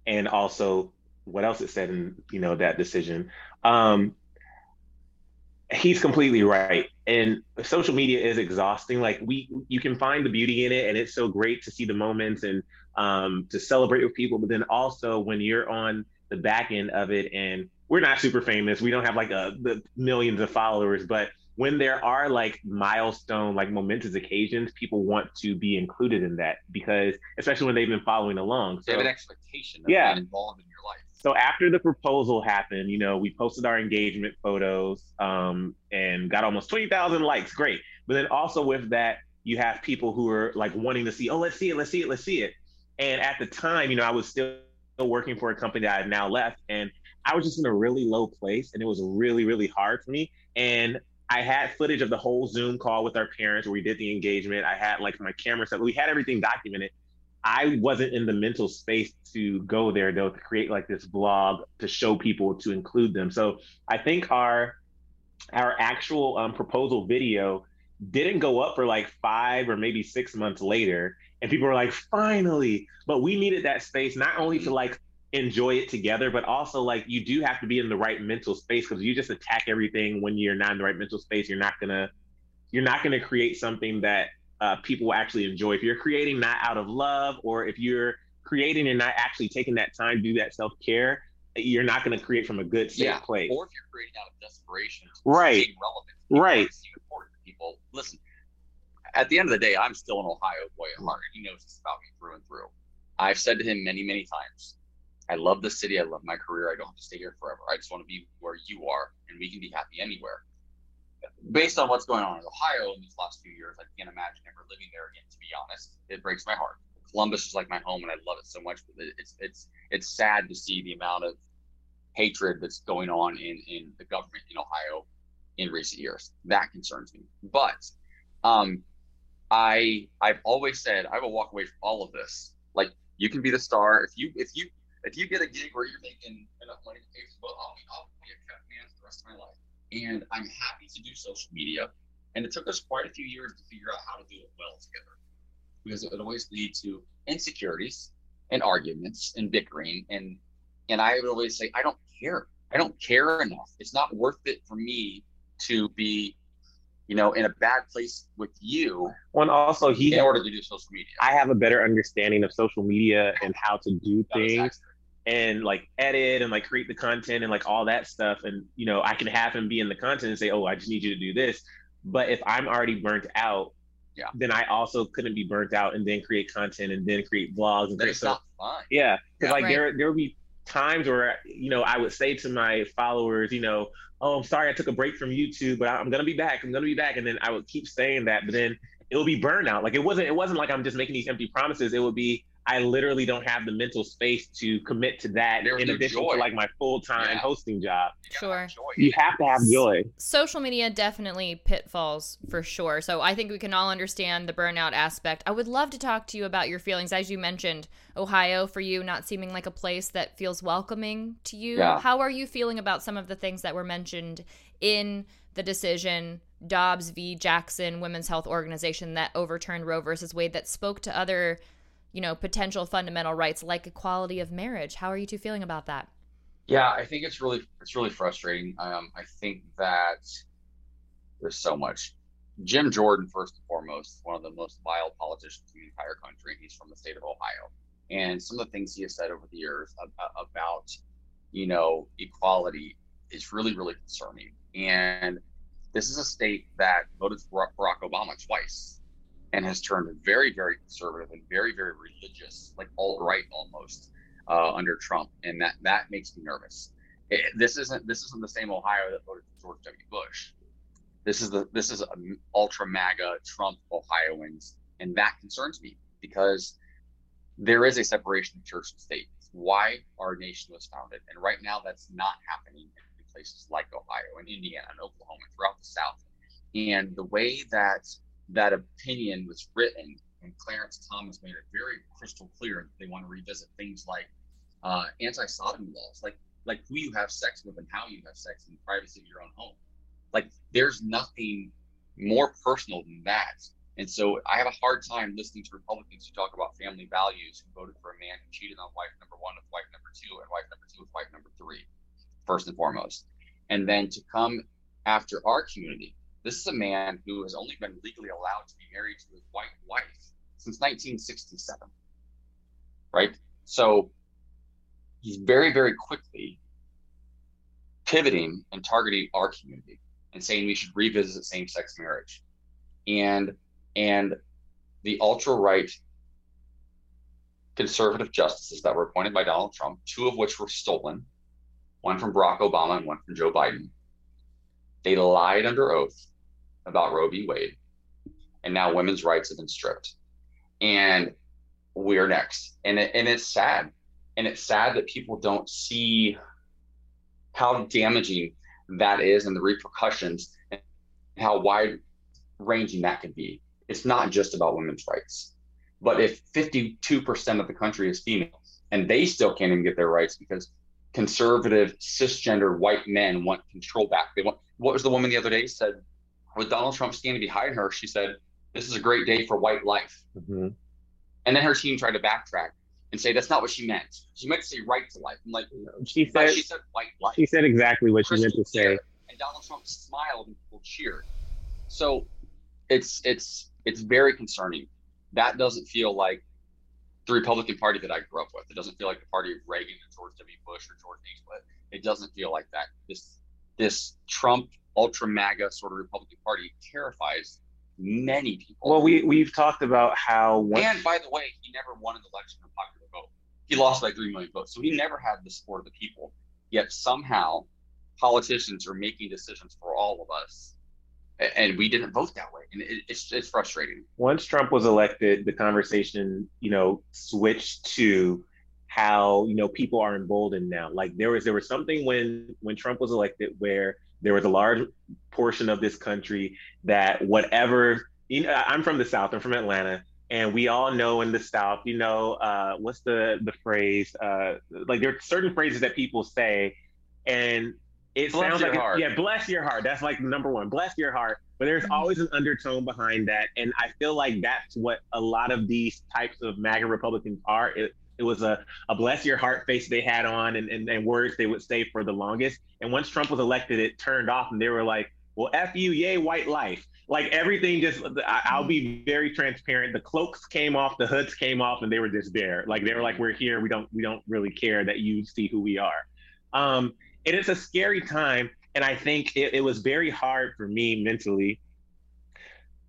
and also what else it said in you know that decision. Um, he's completely right and social media is exhausting like we you can find the beauty in it and it's so great to see the moments and um, to celebrate with people but then also when you're on the back end of it and we're not super famous we don't have like a, the millions of followers but when there are like milestone like momentous occasions people want to be included in that because especially when they've been following along so, they have an expectation of yeah. being involved in your life so after the proposal happened, you know, we posted our engagement photos um, and got almost 20,000 likes. Great. But then also with that, you have people who are like wanting to see, oh, let's see it, let's see it, let's see it. And at the time, you know, I was still working for a company that I've now left. And I was just in a really low place and it was really, really hard for me. And I had footage of the whole Zoom call with our parents where we did the engagement. I had like my camera set, we had everything documented. I wasn't in the mental space to go there though to create like this blog to show people to include them. So I think our our actual um, proposal video didn't go up for like five or maybe six months later, and people were like, "Finally!" But we needed that space not only to like enjoy it together, but also like you do have to be in the right mental space because you just attack everything when you're not in the right mental space. You're not gonna you're not gonna create something that uh, people will actually enjoy. If you're creating not out of love, or if you're creating and not actually taking that time to do that self care, you're not going to create from a good safe yeah. place. Or if you're creating out of desperation, right? Relevant, right. People. Listen, at the end of the day, I'm still an Ohio boy at heart. He knows this about me through and through. I've said to him many, many times, I love the city. I love my career. I don't have to stay here forever. I just want to be where you are, and we can be happy anywhere based on what's going on in Ohio in these last few years, I can't imagine ever living there again. To be honest, it breaks my heart. Columbus is like my home, and I love it so much. But it's it's it's sad to see the amount of hatred that's going on in in the government in Ohio in recent years. That concerns me. But um, I I've always said I will walk away from all of this. Like you can be the star if you if you if you get a gig where you're making enough money to pay for boat, I'll be I'll be a cut man for the rest of my life And I'm happy to do social media. And it took us quite a few years to figure out how to do it well together because it would always lead to insecurities and arguments and bickering. And and I would always say, I don't care. I don't care enough. It's not worth it for me to be, you know, in a bad place with you. One also he in order to do social media. I have a better understanding of social media and how to do things and like edit and like create the content and like all that stuff. And you know, I can have him be in the content and say, Oh, I just need you to do this. But if I'm already burnt out, yeah. then I also couldn't be burnt out and then create content and then create vlogs and then it's so, not fun. Yeah. Because Yeah. like Right. there there would be times where you know I would say to my followers, you know, oh I'm sorry I took a break from YouTube, but I'm gonna be back. I'm gonna be back. And then I would keep saying that, but then it would be burnout. Like it wasn't it wasn't like I'm just making these empty promises. It would be I literally don't have the mental space to commit to that There in addition joy. to like my full time Yeah. hosting job. You Sure. have. You have to have joy. social media definitely pitfalls for sure. So I think we can all understand the burnout aspect. I would love to talk to you about your feelings. As you mentioned, Ohio for you not seeming like a place that feels welcoming to you. Yeah. How are you feeling about some of the things that were mentioned in the decision Dobbs v. Jackson Women's Health Organization that overturned Roe versus Wade that spoke to other, you know, potential fundamental rights like equality of marriage? How are you two feeling about that? Yeah, I think it's really it's really frustrating. Um, I think that there's so much. Jim Jordan, first and foremost, one of the most vile politicians in the entire country. He's from the state of Ohio, and some of the things he has said over the years about, about you know equality is really really concerning. And this is a state that voted for Barack Obama twice, and has turned very very conservative and very very religious, like alt right almost uh, under Trump, and that that makes me nervous. It- this isn't this isn't the same Ohio that voted for George W. Bush. This is the this is ultra MAGA Trump Ohioans, and that concerns me because there is a separation of church and state. It's why our nation was founded, and right now that's not happening in places like Ohio and Indiana and Oklahoma and throughout the South. And the way that that opinion was written, and Clarence Thomas made it very crystal clear that they want to revisit things like uh, anti-sodomy laws, like like who you have sex with and how you have sex in the privacy of your own home. Like there's nothing more personal than that. And so I have a hard time listening to Republicans who talk about family values who voted for a man who cheated on wife number one with wife number two and wife number two with wife number three, first and foremost. And then to come after our community. This is a man who has only been legally allowed to be married to his white wife since 1967. Right? So he's very, very quickly pivoting and targeting our community and saying we should revisit same-sex marriage. And and the ultra-right conservative justices that were appointed by Donald Trump, two of which were stolen, one from Barack Obama and one from Joe Biden. They lied under oath about Roe v. Wade, and now women's rights have been stripped. And we're next. And it, and it's sad. And it's sad that people don't see how damaging that is and the repercussions and how wide ranging that could be. It's not just about women's rights. But if 52% of the country is female and they still can't even get their rights because conservative cisgender white men want control back. They want what was the woman the other day said with Donald Trump standing behind her, she said, This is a great day for white life. Mhm. And then her team tried to backtrack and say that's not what she meant. She meant to say right to life. I'm like, She said she said white life. she said exactly what she meant to say. And Donald Trump smiled and people cheered. So it's it's it's very concerning. That doesn't feel like the Republican Party that I grew up with. It doesn't feel like the party of Reagan or George W. Bush or George H. Bush. It doesn't feel like that. This this Trump ultra MAGA sort of Republican Party terrifies many people. Well, we we've talked about how one, and by the way, he never won an election on popular vote. He lost by three million votes, so he never had the support of the people. Yet somehow, politicians are making decisions for all of us, and we didn't vote that way, and it, it's it's frustrating. once Trump was elected, the conversation, you know, switched to how you know people are emboldened now. Like there was there was something when when Trump was elected where there was a large portion of this country that whatever you know, I'm from the South, I'm from Atlanta, and we all know in the South, you know, uh, what's the the phrase? Uh, like there are certain phrases that people say, and it Bless sounds like heart. yeah, bless your heart. That's like number one. Bless your heart. But there's Mhm. always an undertone behind that, and I feel like that's what a lot of these types of MAGA Republicans are. It, it was a, a bless your heart face they had on, and, and, and words they would say for the longest. And once Trump was elected, it turned off, and they were like, "Well, f you, yay, white life." Like everything, just I, I'll be very transparent. The cloaks came off, the hoods came off, and they were just there. Like they were like, "We're here. We don't we don't really care that you see who we are." Um, it is a scary time and i think it, it was very hard for me mentally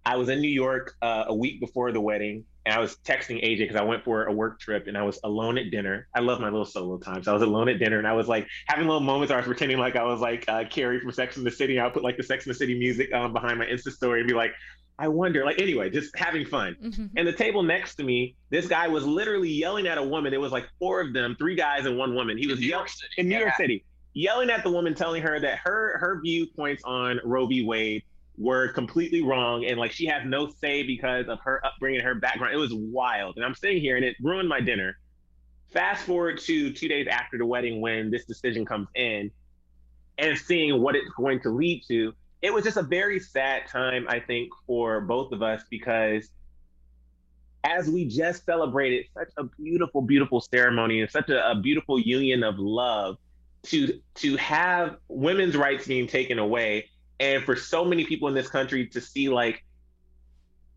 i was in new york uh, a week before the wedding and i was texting aj because i went for a work trip and i was alone at dinner i love my little solo time so i was alone at dinner and i was like having little moments where i was pretending like i was like uh, carrie from sex in the city i would put like the sex in the city music um, behind my insta story and be like i wonder like anyway just having fun Mhm. and the table next to me, this guy was literally yelling at a woman. It was like four of them, three guys and one woman. He In was New yelling York City. in New York City, yelling at the woman, telling her that her her viewpoints on Roe v. Wade were completely wrong, and like she has no say because of her upbringing, her background. It was wild, and I'm sitting here, and it ruined my dinner. Fast forward to two days after the wedding, when this decision comes in, and seeing what it's going to lead to. It was just a very sad time, I think, for both of us because as we just celebrated such a beautiful, beautiful ceremony and such a, a beautiful union of love, to to have women's rights being taken away, and for so many people in this country to see like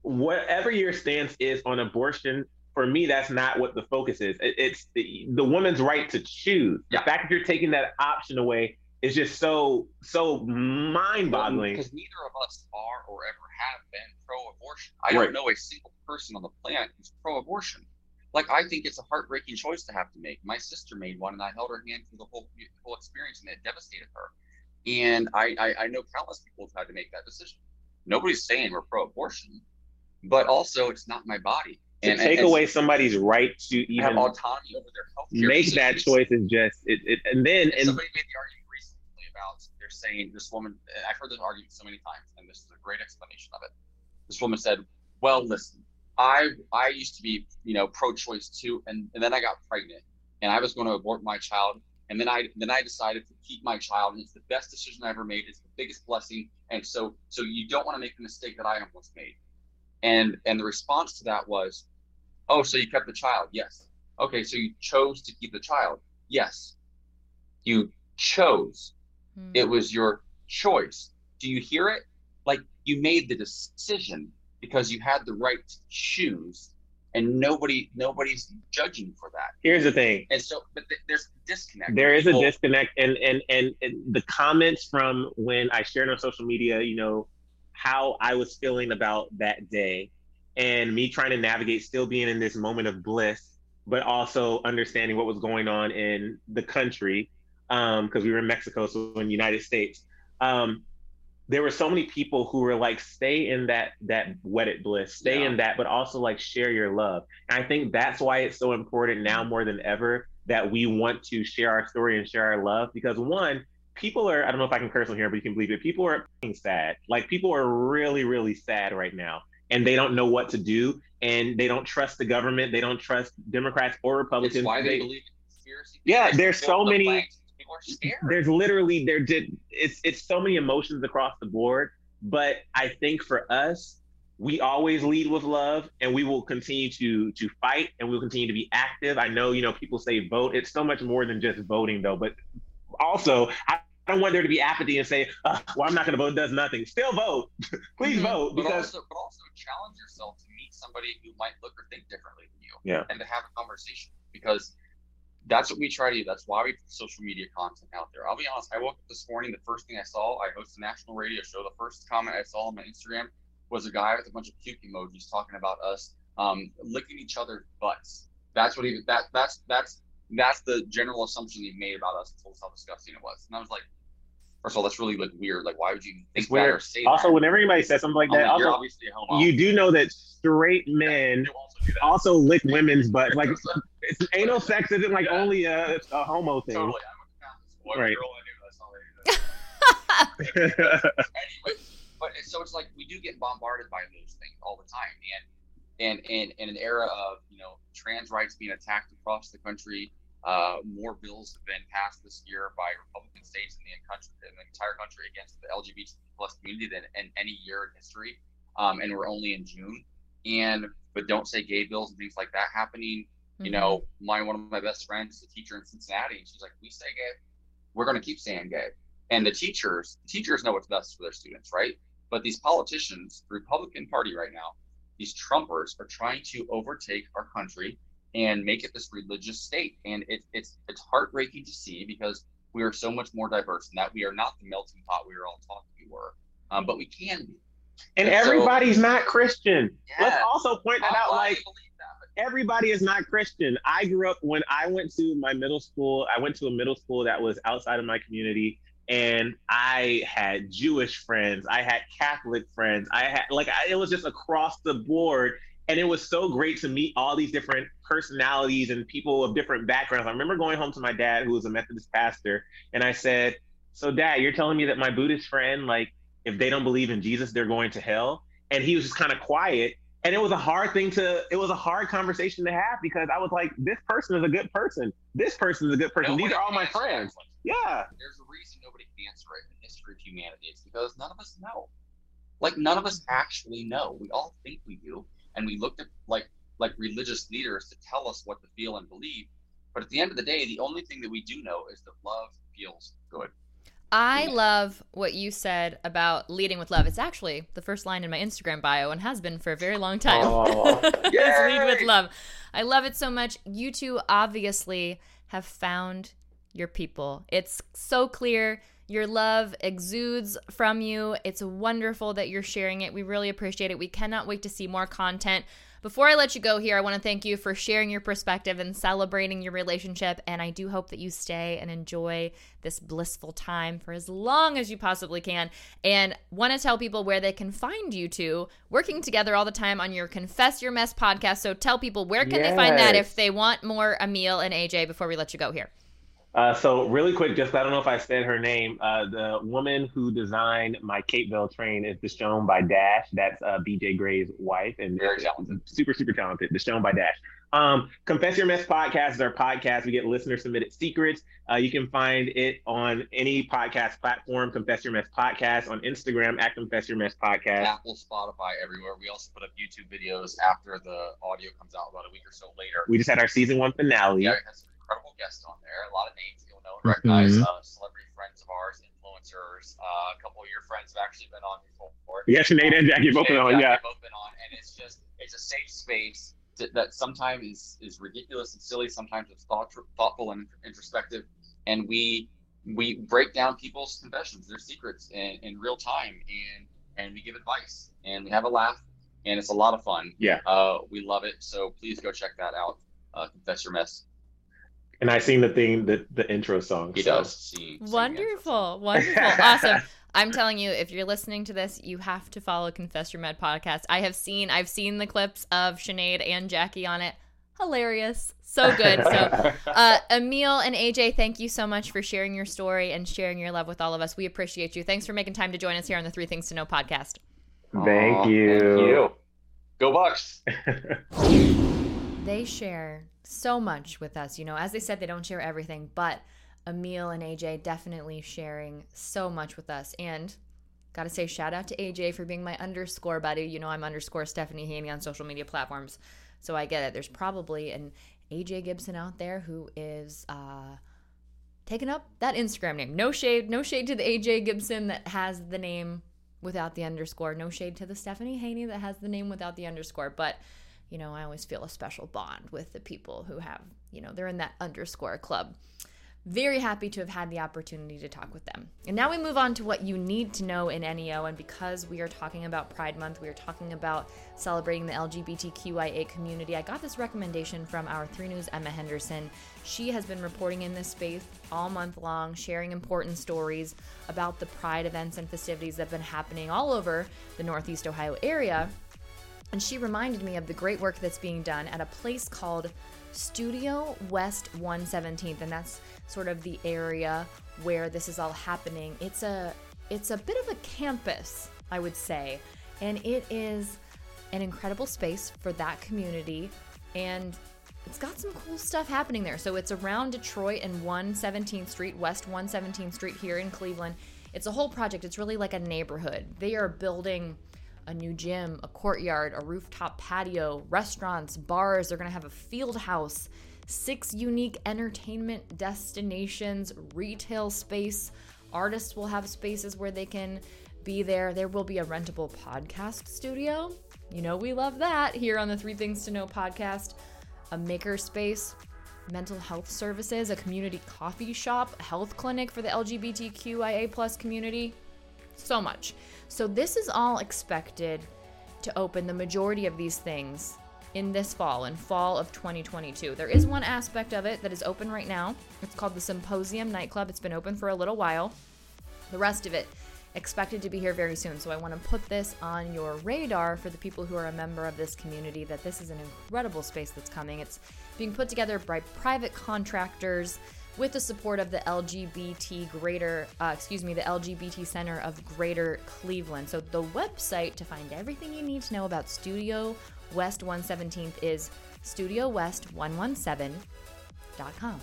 whatever your stance is on abortion, for me, that's not what the focus is. It, it's the, the woman's right to choose. Yeah. The fact that you're taking that option away is just so so mind-boggling. Because neither of us are or ever have been pro-abortion. I Right. don't know a single person on the planet who's pro-abortion. Like I think it's a heartbreaking choice to have to make. My sister made one, and I held her hand through the whole whole experience, and it devastated her. And I, I, I know countless people who've had to make that decision. Nobody's saying we're pro-abortion, but also it's not my body. to take and away somebody's right to even have autonomy over their health make that choice is just it, it and then And and somebody made the argument recently about they're saying this woman. I've heard this argument so many times, and this is a great explanation of it. This woman said, "Well, listen, I I used to be you know pro-choice too, and, and then I got pregnant, and I was going to abort my child, and then I then I decided to keep my child, and it's the best decision I ever made. It's the biggest blessing, and so so you don't want to make the mistake that I almost made." And and the response to that was, "Oh, so you kept the child? Yes. Okay, so you chose to keep the child? Yes. You chose." Mm. It was your choice. Do you hear it? Like you made the decision because you had the right to choose, and nobody nobody's judging for that. here's the thing And so, but th- there's a disconnect. there is a disconnect and, and and and the comments from when i shared on social media you know how i was feeling about that day and me trying to navigate still being in this moment of bliss but also understanding what was going on in the country because we were in mexico so in the united states um, there were so many people who were like stay in that that wedded bliss stay Yeah. in that but also like share your love and i think that's why it's so important now mm-hmm. more than ever that we want to share our story and share our love because one people are i don't know if i can curse on here but you can believe it people are sad like people are really really sad right now and they don't know what to do and they don't trust the government they don't trust democrats or republicans It's why they They- believe in conspiracy. Yeah, there's so the many-. Are scared. there's literally there did it's it's so many emotions across the board but i think for us we always lead with love and we will continue to to fight and we'll continue to be active i know you know people say vote it's so much more than just voting though but also i I don't want there to be apathy and say, "Ugh, "Well, I'm not going to vote. Does nothing." Still vote. Please Mhm. vote but because also, but also challenge yourself to meet somebody who might look or think differently than you. Yeah. And to have a conversation because that's what we try to do. That's why we put social media content out there. I'll be honest. I woke up this morning. The first thing I saw, I host a national radio show. The first comment I saw on my Instagram was a guy with a bunch of puke emojis talking about us um, licking each other's butts. That's what he. That that's that's that's the general assumption he made about us told how disgusting it was. And I was like, first of all, that's really like weird. Like, why would you even think It's that or say also that? whenever anybody says something like I'm that, like, you're also obviously a homo. you do know that straight men You also that. also lick women's butts. Like it's, anal sex isn't like only a, a homo thing. Totally. I'm a Catholic. Right. girl I knew, that's all they anyway, but it's- so it's like we do get bombarded by those things all the time, and and and in an era of you know trans rights being attacked across the country, uh, more bills have been passed this year by Republican states in the country, in the entire country against the LGBT plus community than in any year in history. Um, and we're only in June. And but don't say gay bills and things like that happening. Mm-hmm. You know, my one of my best friends is a teacher in Cincinnati, and she's like, "We say gay, we're going to keep saying gay." And the teachers, the teachers know what's best for their students, right? But these politicians, the Republican Party right now, these Trumpers are trying to overtake our country and make it this religious state. And it, it's it's heartbreaking to see because we are so much more diverse and that we are not the melting pot we were all taught we were, um, but we can be. And, and everybody's so, not Christian. Yeah, Let's also point that out. Like that, everybody is not Christian. I grew up when I went to my middle school. I went to a middle school that was outside of my community, and I had Jewish friends. I had Catholic friends. I had like I, it was just across the board and it was so great to meet all these different personalities and people of different backgrounds. I remember going home to my dad, who was a Methodist pastor, and I said, "So, Dad, you're telling me that my Buddhist friend, like, if they don't believe in Jesus, they're going to hell?" And he was just kind of quiet, and it was a hard thing to. It was a hard conversation to have because I was like, "This person is a good person. This person is a good person. Nobody These are all my friends." Yeah. There's a reason nobody can answer it in the history of humanity. It's because none of us know. Like none of us actually know. We all think we do and we looked at like like religious leaders to tell us what to feel and believe. But at the end of the day, the only thing that we do know is that love feels good. I love what you said about leading with love. It's actually the first line in my Instagram bio and has been for a very long time. Oh, lead with love. I love it so much. You two obviously have found your people. It's so clear. Your love exudes from you. It's wonderful that you're sharing it. We really appreciate it. We cannot wait to see more content. Before I let you go here, I want to thank you for sharing your perspective and celebrating your relationship. And I do hope that you stay and enjoy this blissful time for as long as you possibly can. And want to tell people where they can find you two working together all the time on your Confess Your Mess podcast. So tell people where can yes. they find that if they want more Emil and AJ before we let you go here. Uh, so really quick, just I don't know if I said her name. Uh, the woman who designed my Capeville train is Deshone by Dash. That's uh, BJ Gray's wife, and very talented, super super talented. Deshone by Dash. Um, Confess Your Mess podcast is our podcast. We get listener submitted secrets. Uh, you can find it on any podcast platform. Confess Your Mess podcast on Instagram at Confess Your Mess podcast. Apple, Spotify, everywhere. We also put up YouTube videos after the audio comes out about a week or so later. We just had our season one finale. Yeah, incredible guests on there. A lot of names you'll know and recognize. Mm-hmm. Uh, celebrity friends of ours, influencers. Uh, a couple of your friends have actually been on before. Yes, Nate and Jackie both been on. Yeah, both been on, and it's just it's a safe space to, that sometimes is is ridiculous and silly. Sometimes it's thought, thoughtful and introspective, and we we break down people's confessions, their secrets in, in real time, and and we give advice, and we have a laugh, and it's a lot of fun. Yeah, uh, we love it. So please go check that out. Uh, Confess your mess. And I sing the thing, the, the intro song. He so. does. Sing, wonderful, wonderful, awesome. I'm telling you, if you're listening to this, you have to follow Confess Your Mess podcast. I have seen, I've seen the clips of Sinead and Jackie on it. Hilarious, so good. So, uh, Emil and AJ, thank you so much for sharing your story and sharing your love with all of us. We appreciate you. Thanks for making time to join us here on the Three Things to Know podcast. Thank Aww, you. Thank you. Go Bucks. they share so much with us. You know, as they said, they don't share everything, but Emil and AJ definitely sharing so much with us. And gotta say, shout out to AJ for being my underscore buddy. You know, I'm underscore Stephanie Haney on social media platforms. So I get it. There's probably an AJ Gibson out there who is uh, taking up that Instagram name. No shade, no shade to the AJ Gibson that has the name without the underscore. No shade to the Stephanie Haney that has the name without the underscore. But you know, I always feel a special bond with the people who have, you know, they're in that underscore club. Very happy to have had the opportunity to talk with them. And now we move on to what you need to know in NEO. And because we are talking about Pride Month, we are talking about celebrating the LGBTQIA community. I got this recommendation from our 3 News Emma Henderson. She has been reporting in this space all month long, sharing important stories about the Pride events and festivities that have been happening all over the Northeast Ohio area. And she reminded me of the great work that's being done at a place called Studio West 117th, and that's sort of the area where this is all happening. It's a it's a bit of a campus, I would say, and it is an incredible space for that community and it's got some cool stuff happening there. So it's around Detroit and 117th Street, West 117th Street here in Cleveland. It's a whole project. It's really like a neighborhood. They are building a new gym, a courtyard, a rooftop patio, restaurants, bars. They're going to have a field house, six unique entertainment destinations, retail space. Artists will have spaces where they can be there. There will be a rentable podcast studio. You know, we love that here on the Three Things to Know podcast. A maker space, mental health services, a community coffee shop, a health clinic for the LGBTQIA plus community. So much. So this is all expected to open the majority of these things in this fall, in fall of 2022. There is one aspect of it that is open right now. It's called the Symposium Nightclub. It's been open for a little while. The rest of it expected to be here very soon. So I want to put this on your radar for the people who are a member of this community that this is an incredible space that's coming. It's being put together by private contractors with the support of the LGBT Greater, uh, excuse me, the LGBT Center of Greater Cleveland. So the website to find everything you need to know about Studio West 117th is studiowest117.com.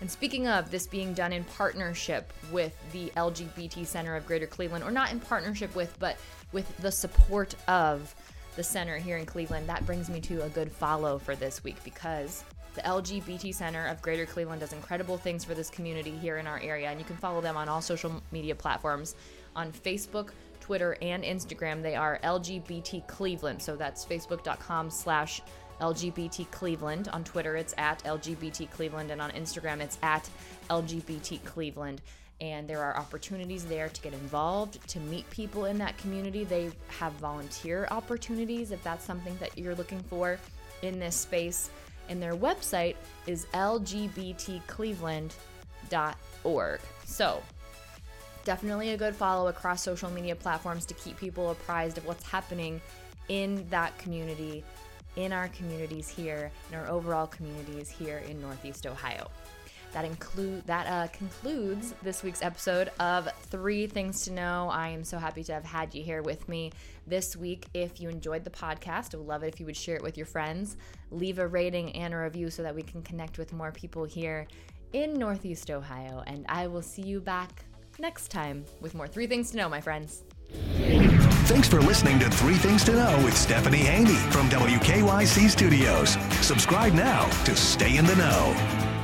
And speaking of this being done in partnership with the LGBT Center of Greater Cleveland, or not in partnership with, but with the support of the center here in Cleveland, that brings me to a good follow for this week because the LGBT Center of Greater Cleveland does incredible things for this community here in our area, and you can follow them on all social media platforms on Facebook, Twitter, and Instagram. They are LGBT Cleveland, so that's facebook.com slash LGBT Cleveland. On Twitter, it's at LGBT Cleveland, and on Instagram, it's at LGBT Cleveland. And there are opportunities there to get involved, to meet people in that community. They have volunteer opportunities if that's something that you're looking for in this space and their website is lgbtcleveland.org. So, definitely a good follow across social media platforms to keep people apprised of what's happening in that community, in our communities here, in our overall communities here in Northeast Ohio. That include that uh, concludes this week's episode of Three Things to Know. I am so happy to have had you here with me this week. If you enjoyed the podcast, I would love it if you would share it with your friends. Leave a rating and a review so that we can connect with more people here in Northeast Ohio. And I will see you back next time with more Three Things to Know, my friends. Thanks for listening to Three Things to Know with Stephanie Haney from WKYC Studios. Subscribe now to stay in the know.